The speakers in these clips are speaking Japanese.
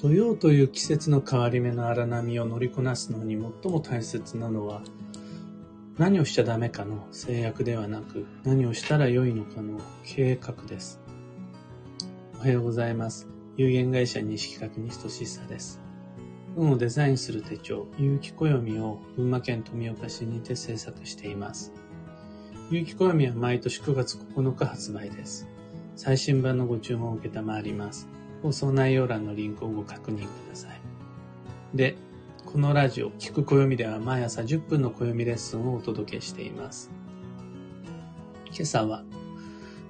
土曜という季節の変わり目の荒波を乗りこなすのに最も大切なのは何をしちゃダメかの制約ではなく何をしたらよいのかの計画です。おはようございます。有限会社西企画西俊久です。運をデザインする手帳、有機暦を群馬県富岡市にて制作しています。有機暦は毎年9月9日発売です。最新版のご注文を受けたまわります。放送内容欄のリンクをご確認ください。で、このラジオ、聞く暦では毎朝10分の暦レッスンをお届けしています。今朝は、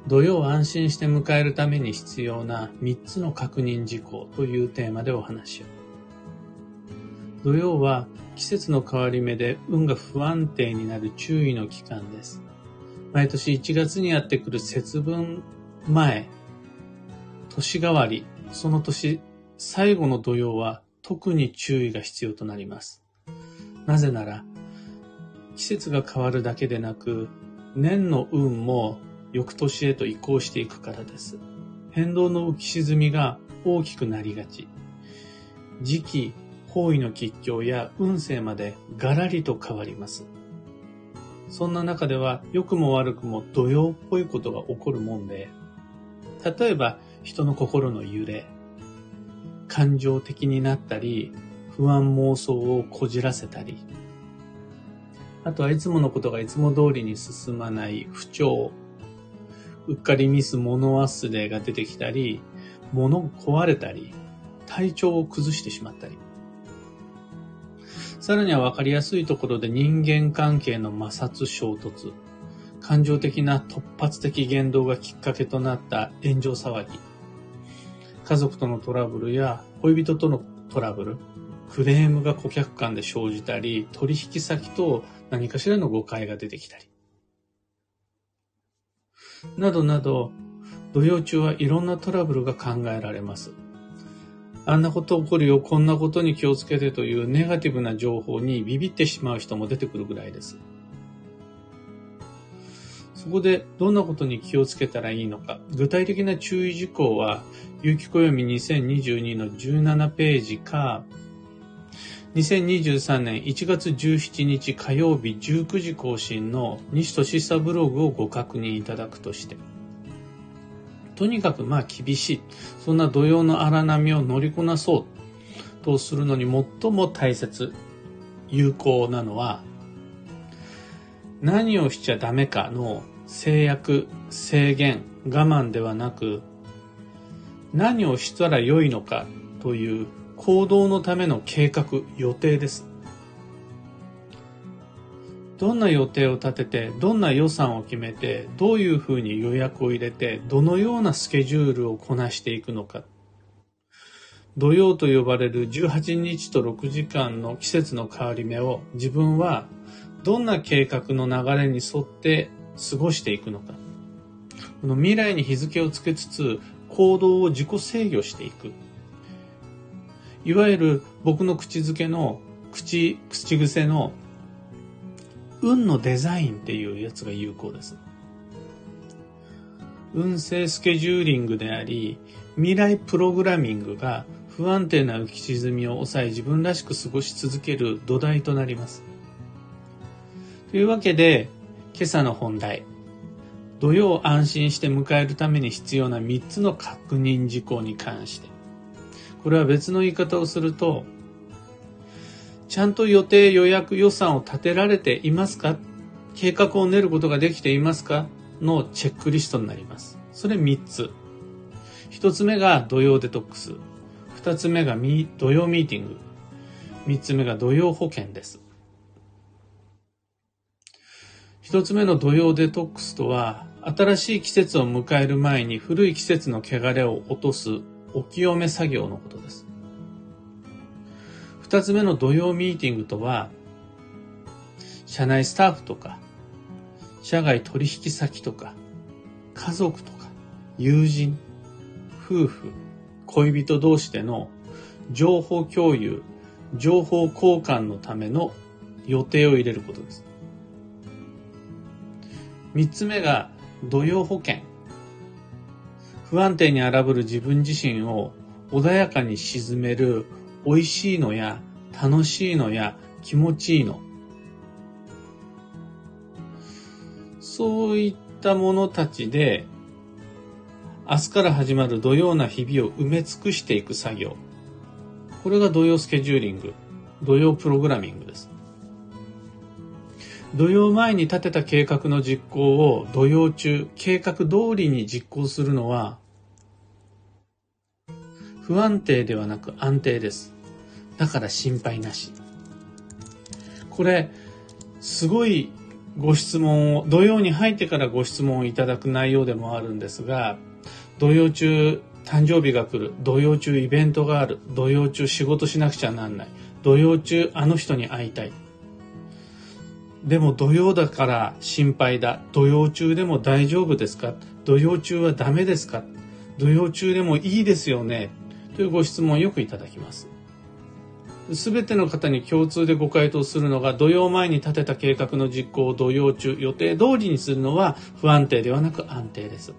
土曜を安心して迎えるために必要な3つの確認事項というテーマでお話を。土曜は季節の変わり目で運が不安定になる注意の期間です。毎年1月にやってくる節分前、年替わり、その年最後の土曜は特に注意が必要となります。なぜなら、季節が変わるだけでなく、年の運も翌年へと移行していくからです。変動の浮き沈みが大きくなりがち。時期、方位の吉凶や運勢までガラリと変わります。そんな中では良くも悪くも土曜っぽいことが起こるもんで、例えば人の心の揺れ、感情的になったり、不安妄想をこじらせたり、あとはいつものことがいつも通りに進まない不調、うっかりミス物忘れが出てきたり、物壊れたり、体調を崩してしまったり。さらには分かりやすいところで人間関係の摩擦衝突、感情的な突発的言動がきっかけとなった炎上騒ぎ、家族とのトラブルや恋人とのトラブル、クレームが顧客間で生じたり、取引先と何かしらの誤解が出てきたり。などなど、土曜中はいろんなトラブルが考えられます。あんなこと起こるよ、こんなことに気をつけてというネガティブな情報にビビってしまう人も出てくるぐらいです。そこでどんなことに気をつけたらいいのか、具体的な注意事項は、有機暦2022の17ページか、2023年1月17日火曜日19時更新の西俊久ブログをご確認いただくとして、とにかくまあ厳しい。そんな土曜の荒波を乗りこなそう。とするのに最も大切、有効なのは、何をしちゃダメかの制約、制限、我慢ではなく、何をしたらよいのかという行動のための計画、予定です。どんな予定を立てて、どんな予算を決めて、どういうふうに予約を入れて、どのようなスケジュールをこなしていくのか。土曜と呼ばれる18日と6時間の季節の変わり目を自分はどんな計画の流れに沿って過ごしていくのか。この未来に日付をつけつつ行動を自己制御していく。いわゆる僕の口づけの口、口癖の運のデザインっていうやつが有効です。運勢スケジューリングであり、未来プログラミングが不安定な浮き沈みを抑え自分らしく過ごし続ける土台となります。というわけで、今朝の本題。土曜を安心して迎えるために必要な3つの確認事項に関して。これは別の言い方をすると、ちゃんと予定、予約、予算を立てられていますか？計画を練ることができていますか？のチェックリストになります。それ3つ。1つ目が土曜デトックス。2つ目が土曜ミーティング。3つ目が土曜保険です。一つ目の土曜デトックスとは、新しい季節を迎える前に古い季節の汚れを落とすお清め作業のことです。二つ目の土曜ミーティングとは、社内スタッフとか、社外取引先とか、家族とか、友人、夫婦、恋人同士での情報共有、情報交換のための予定を入れることです。三つ目が土曜保険。不安定に荒ぶる自分自身を穏やかに沈める美味しいのや楽しいのや気持ちいいの。そういったものたちで明日から始まる土曜な日々を埋め尽くしていく作業。これが土曜スケジューリング、土曜プログラミングです。土曜前に立てた計画の実行を土曜中、計画通りに実行するのは、不安定ではなく安定です。だから心配なし。これ、すごいご質問を、土曜に入ってからご質問をいただく内容でもあるんですが、土曜中誕生日が来る。土曜中イベントがある。土曜中仕事しなくちゃなんない。土曜中あの人に会いたい。でも土曜だから心配だ。土曜中でも大丈夫ですか？土曜中はダメですか？土曜中でもいいですよね？というご質問をよくいただきます。すべての方に共通でご回答するのが土曜前に立てた計画の実行を土曜中予定通りにするのは不安定ではなく安定です。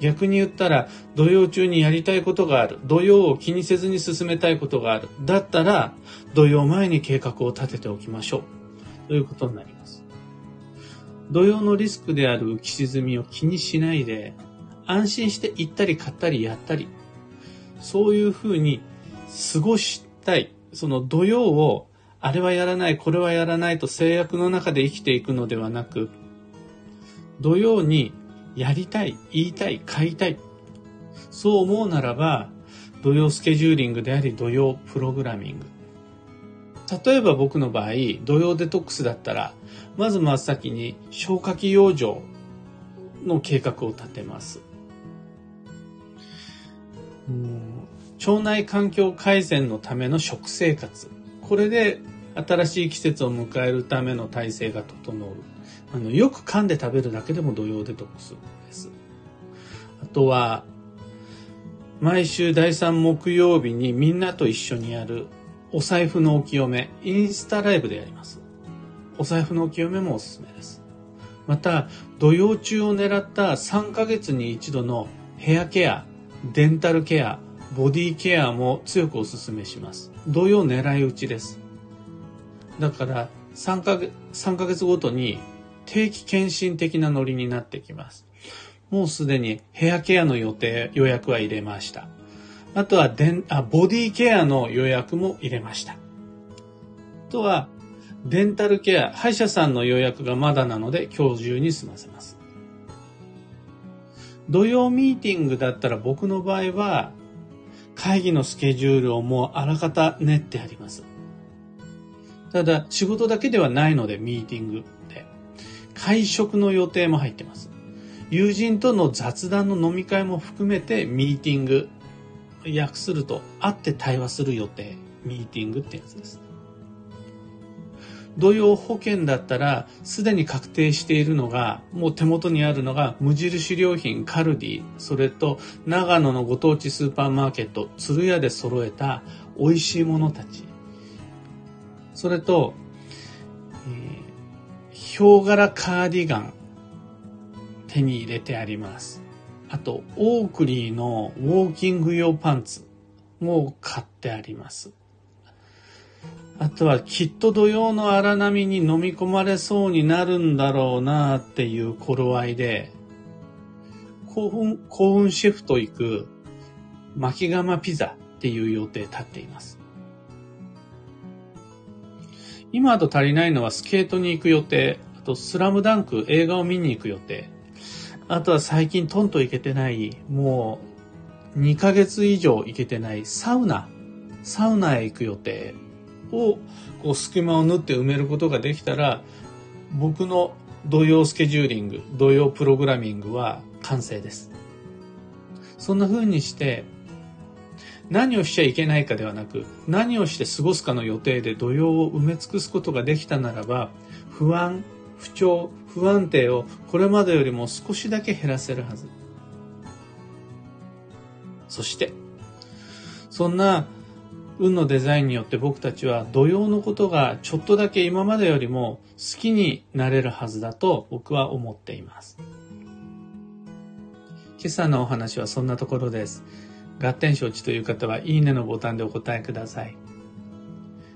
逆に言ったら、土曜中にやりたいことがある。土曜を気にせずに進めたいことがある。だったら、土曜前に計画を立てておきましょう。ということになります。土曜のリスクである浮き沈みを気にしないで、安心して行ったり買ったりやったり、そういうふうに過ごしたい。その土曜を、あれはやらない、これはやらないと制約の中で生きていくのではなく、土曜にやりたい、言いたい、買いたい。そう思うならば、土曜スケジューリングであり土曜プログラミング。例えば僕の場合、土曜デトックスだったら、まず真っ先に消化器養生の計画を立てます。腸内環境改善のための食生活。これで新しい季節を迎えるための体制が整う。あの、よく噛んで食べるだけでも土曜デトックスです。あとは、毎週第3木曜日にみんなと一緒にやるお財布のお清め、インスタライブでやります。お財布のお清めもおすすめです。また、土曜中を狙った3ヶ月に一度のヘアケア、デンタルケア、ボディケアも強くお勧めします。土曜狙い撃ちです。だから3ヶ月、3ヶ月ごとに定期検診的なノリになってきます。もうすでにヘアケアの予定、予約は入れました。あとはデンあ、ボディケアの予約も入れました。あとは、デンタルケア、歯医者さんの予約がまだなので今日中に済ませます。土曜ミーティングだったら僕の場合は、会議のスケジュールをもうあらかた練ってあります。ただ、仕事だけではないので、ミーティング。会食の予定も入ってます。友人との雑談の飲み会も含めてミーティング、訳すると会って対話する予定、ミーティングってやつです。土曜保険だったら、すでに確定しているのが、もう手元にあるのが、無印良品カルディ、それと長野のご当地スーパーマーケット、鶴屋で揃えた美味しいものたち。それと、えヒョウ柄カーディガン手に入れてあります。あと、オークリーのウォーキング用パンツも買ってあります。あとはきっと土曜の荒波に飲み込まれそうになるんだろうなっていう頃合いで、幸運、幸運シェフと行く巻き釜ピザっていう予定立っています。今だと足りないのはスケートに行く予定。あと、スラムダンク映画を見に行く予定。あとは最近トンと行けてない、もう2ヶ月以上行けてないサウナ、サウナへ行く予定を、こう隙間を縫って埋めることができたら、僕の土曜スケジューリング、土曜プログラミングは完成です。そんな風にして、何をしちゃいけないかではなく、何をして過ごすかの予定で土曜を埋め尽くすことができたならば、不安、不調、不安定をこれまでよりも少しだけ減らせるはず。そして、そんな運のデザインによって僕たちは土曜のことがちょっとだけ今までよりも好きになれるはずだと僕は思っています。今朝のお話はそんなところです。合点承知という方は、いいねのボタンでお答えください。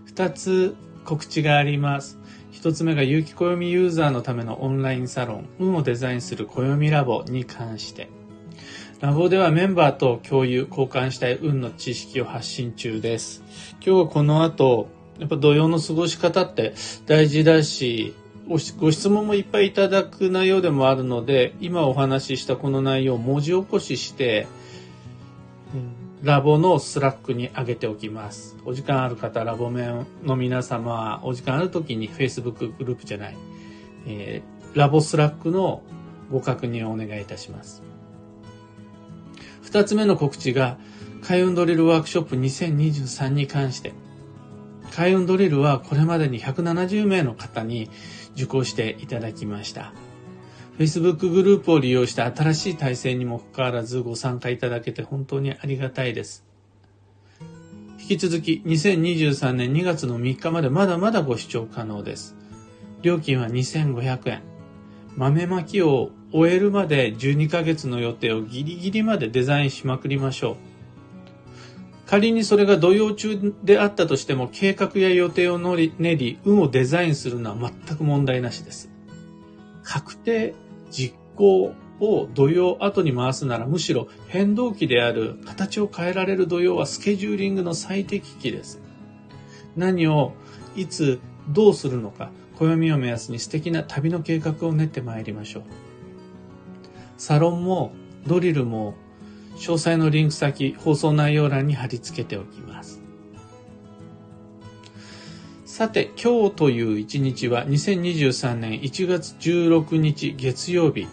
二つ告知があります。一つ目が有機暦ユーザーのためのオンラインサロン、運をデザインする暦ラボに関して。ラボではメンバーと共有、交換したい運の知識を発信中です。今日はこの後、やっぱ土曜の過ごし方って大事だし、ご質問もいっぱいいただく内容でもあるので、今お話ししたこの内容を文字起こしして、ラボの Slack に上げておきます。お時間ある方、ラボメンの皆様は、お時間ある時に Facebook グループじゃない、えー、ラボ Slack のご確認をお願いいたします。二つ目の告知が、開運ドリルワークショップ2023に関して、開運ドリルはこれまでに170名の方に受講していただきました。Facebook グループを利用した新しい体制にもかかわらずご参加いただけて本当にありがたいです。引き続き2023年2月の3日までまだまだご視聴可能です。料金は2500円。豆まきを終えるまで12ヶ月の予定をギリギリまでデザインしまくりましょう。仮にそれが土曜中であったとしても計画や予定を練り、運をデザインするのは全く問題なしです。確定、実行を土曜後に回すならむしろ変動期である形を変えられる土曜はスケジューリングの最適期です。何をいつどうするのか、暦を目安に素敵な旅の計画を練ってまいりましょう。サロンもドリルも詳細のリンク先、放送内容欄に貼り付けておきます。さて、今日という一日は2023年1月16日月曜日、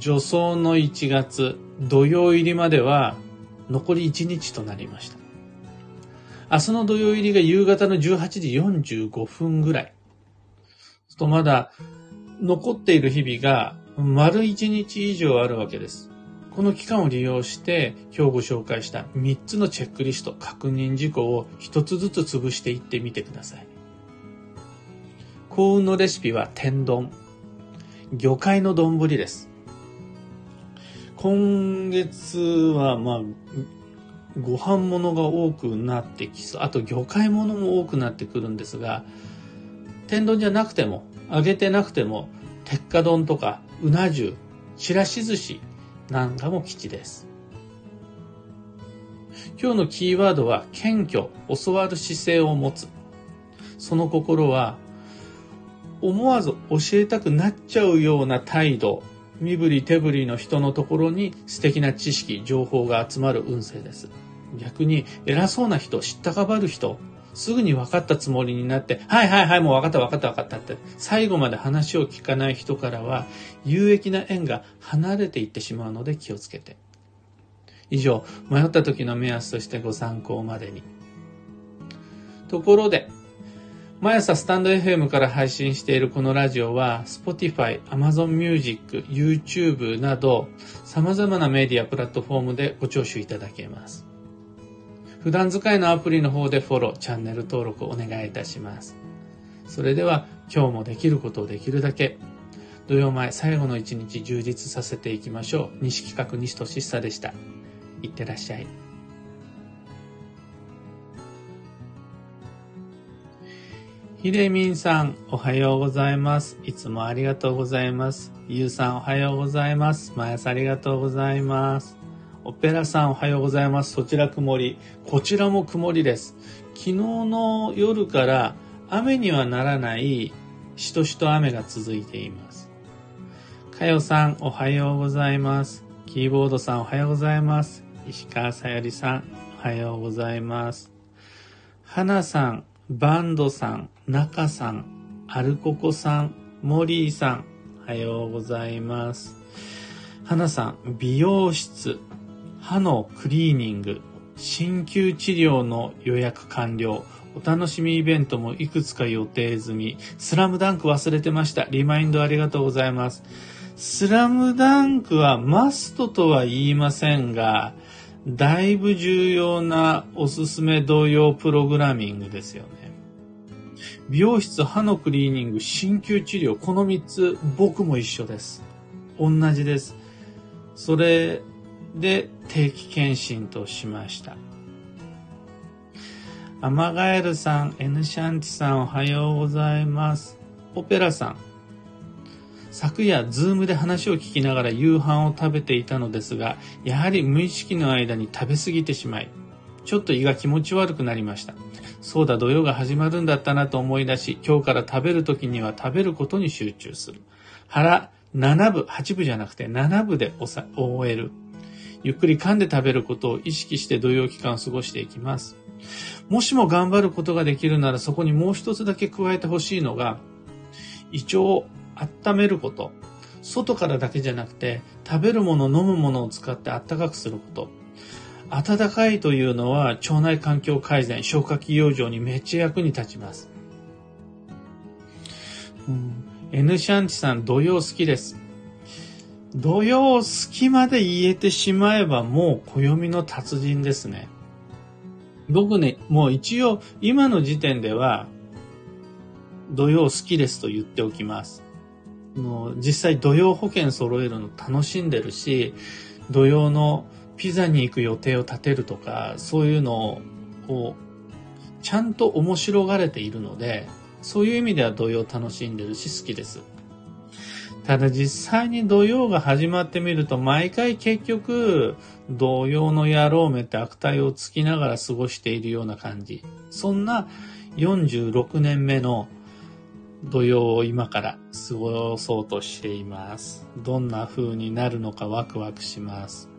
助走の1月土曜入りまでは残り1日となりました。明日の土曜入りが夕方の18時45分ぐらい。とまだ残っている日々が丸1日以上あるわけです。この期間を利用して今日ご紹介した3つのチェックリスト、確認事項を1つずつ潰していってみてください。幸運のレシピは天丼。魚介の丼です。今月はまあ、ご飯物が多くなってきそう。あと魚介物も多くなってくるんですが、天丼じゃなくても、揚げてなくても、鉄火丼とか、うな重、ちらし寿司、なんかも吉です。今日のキーワードは謙虚、教わる姿勢を持つ。その心は、思わず教えたくなっちゃうような態度、身振り手振りの人のところに素敵な知識、情報が集まる運勢です。逆に偉そうな人、知ったかばる人、すぐに分かったつもりになって、はいはいはい、もう分かった分かった分かったって、最後まで話を聞かない人からは、有益な縁が離れていってしまうので気をつけて。以上、迷った時の目安としてご参考までに。ところで、毎朝スタンド FM から配信しているこのラジオは、Spotify、Amazon Music、YouTube など、様々なメディアプラットフォームでご聴取いただけます。普段使いのアプリの方でフォロー、チャンネル登録お願いいたします。それでは今日もできることをできるだけ土曜前最後の一日充実させていきましょう。西企画西俊久でした。いってらっしゃい。ひでみんさん、おはようございます。いつもありがとうございます。ゆうさん、おはようございます。毎朝ありがとうございます。オペラさんおはようございます。そちら曇り。こちらも曇りです。昨日の夜から雨にはならないしとしと雨が続いています。かよさんおはようございます。キーボードさんおはようございます。石川さゆりさんおはようございます。はなさん、バンドさん、中さん、アルココさん、モリーさんおはようございます。はなさん、美容室、歯のクリーニング、鍼灸治療の予約完了、お楽しみイベントもいくつか予定済み、スラムダンク忘れてました。リマインドありがとうございます。スラムダンクはマストとは言いませんが、だいぶ重要なおすすめ同様プログラミングですよね。美容室、歯のクリーニング、鍼灸治療、この3つ僕も一緒です。同じです。それで定期検診としました。アマガエルさん、エヌシャンティさんおはようございます。オペラさん、昨夜、 Zoom で話を聞きながら夕飯を食べていたのですが、やはり無意識の間に食べ過ぎてしまい、ちょっと胃が気持ち悪くなりました。そうだ、土曜が始まるんだったなと思い出し、今日から食べる時には食べることに集中する。腹、7部、8部じゃなくて7部で終える。ゆっくり噛んで食べることを意識して土曜期間を過ごしていきます。もしも頑張ることができるならそこにもう一つだけ加えてほしいのが、胃腸を温めること。外からだけじゃなくて、食べるもの、飲むものを使って温かくすること。暖かいというのは腸内環境改善、消化器養生にめっちゃ役に立ちます。うん、N シャンチさん、土曜好きです。土曜好きまで言えてしまえばもう暦の達人ですね。僕ね、もう一応今の時点では土曜好きですと言っておきます。の実際土曜保険揃えるの楽しんでるし、土曜のピザに行く予定を立てるとか、そういうのをちゃんと面白がれているので、そういう意味では土曜楽しんでるし好きです。ただ実際に土曜が始まってみると毎回結局土曜の野郎めって悪態をつきながら過ごしているような感じ。そんな46年目の土曜を今から過ごそうとしています。どんな風になるのかワクワクします。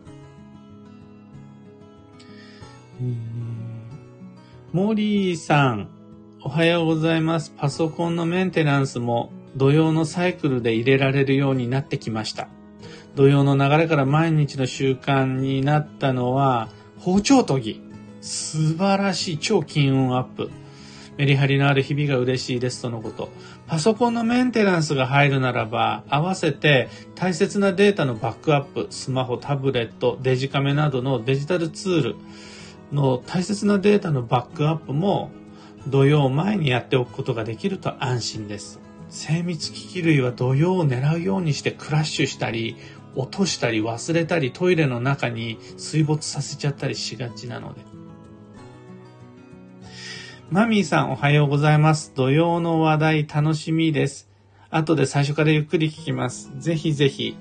モリーさん、おはようございます。パソコンのメンテナンスも土曜のサイクルで入れられるようになってきました。土曜の流れから毎日の習慣になったのは包丁研ぎ。素晴らしい超金運アップ。メリハリのある日々が嬉しいですとのこと。パソコンのメンテナンスが入るならば、合わせて大切なデータのバックアップ、スマホ、タブレット、デジカメなどのデジタルツールの大切なデータのバックアップも土曜前にやっておくことができると安心です。精密機器類は土曜を狙うようにしてクラッシュしたり、落としたり忘れたりトイレの中に水没させちゃったりしがちなので。マミーさんおはようございます。土曜の話題楽しみです。後で最初からゆっくり聞きます。ぜひぜひ。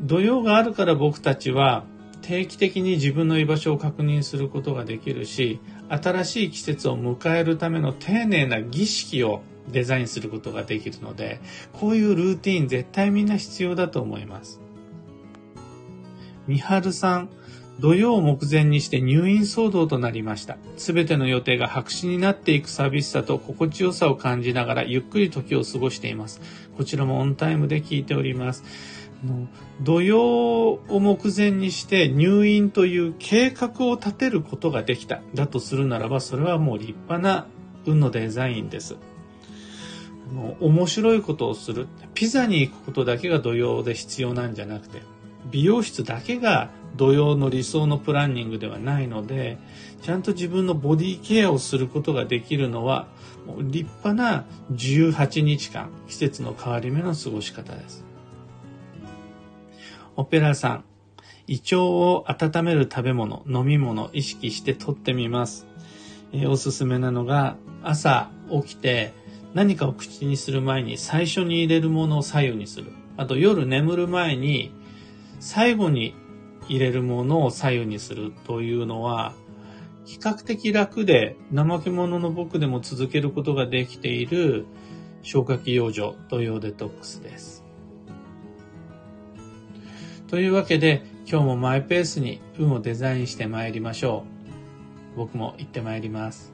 土曜があるから僕たちは定期的に自分の居場所を確認することができるし、新しい季節を迎えるための丁寧な儀式をデザインすることができるので、こういうルーティン絶対みんな必要だと思います。みはるさん、土曜を目前にして入院騒動となりました。すべての予定が白紙になっていく寂しさと心地よさを感じながらゆっくり時を過ごしています。こちらもオンタイムで聞いております。土曜を目前にして入院という計画を立てることができた。だとするならば、それはもう立派な運のデザインです。面白いことをする。ピザに行くことだけが土曜で必要なんじゃなくて、美容室だけが土曜の理想のプランニングではないので、ちゃんと自分のボディケアをすることができるのは、立派な18日間、季節の変わり目の過ごし方です。オペラさん、胃腸を温める食べ物、飲み物、意識してとってみます。えー、おすすめなのが、朝起きて何かを口にする前に最初に入れるものを左右にする。あと夜眠る前に最後に入れるものを左右にするというのは、比較的楽で怠け者の僕でも続けることができている消化器養生、土曜デトックスです。というわけで、今日もマイペースに運をデザインして参りましょう。僕も行って参ります。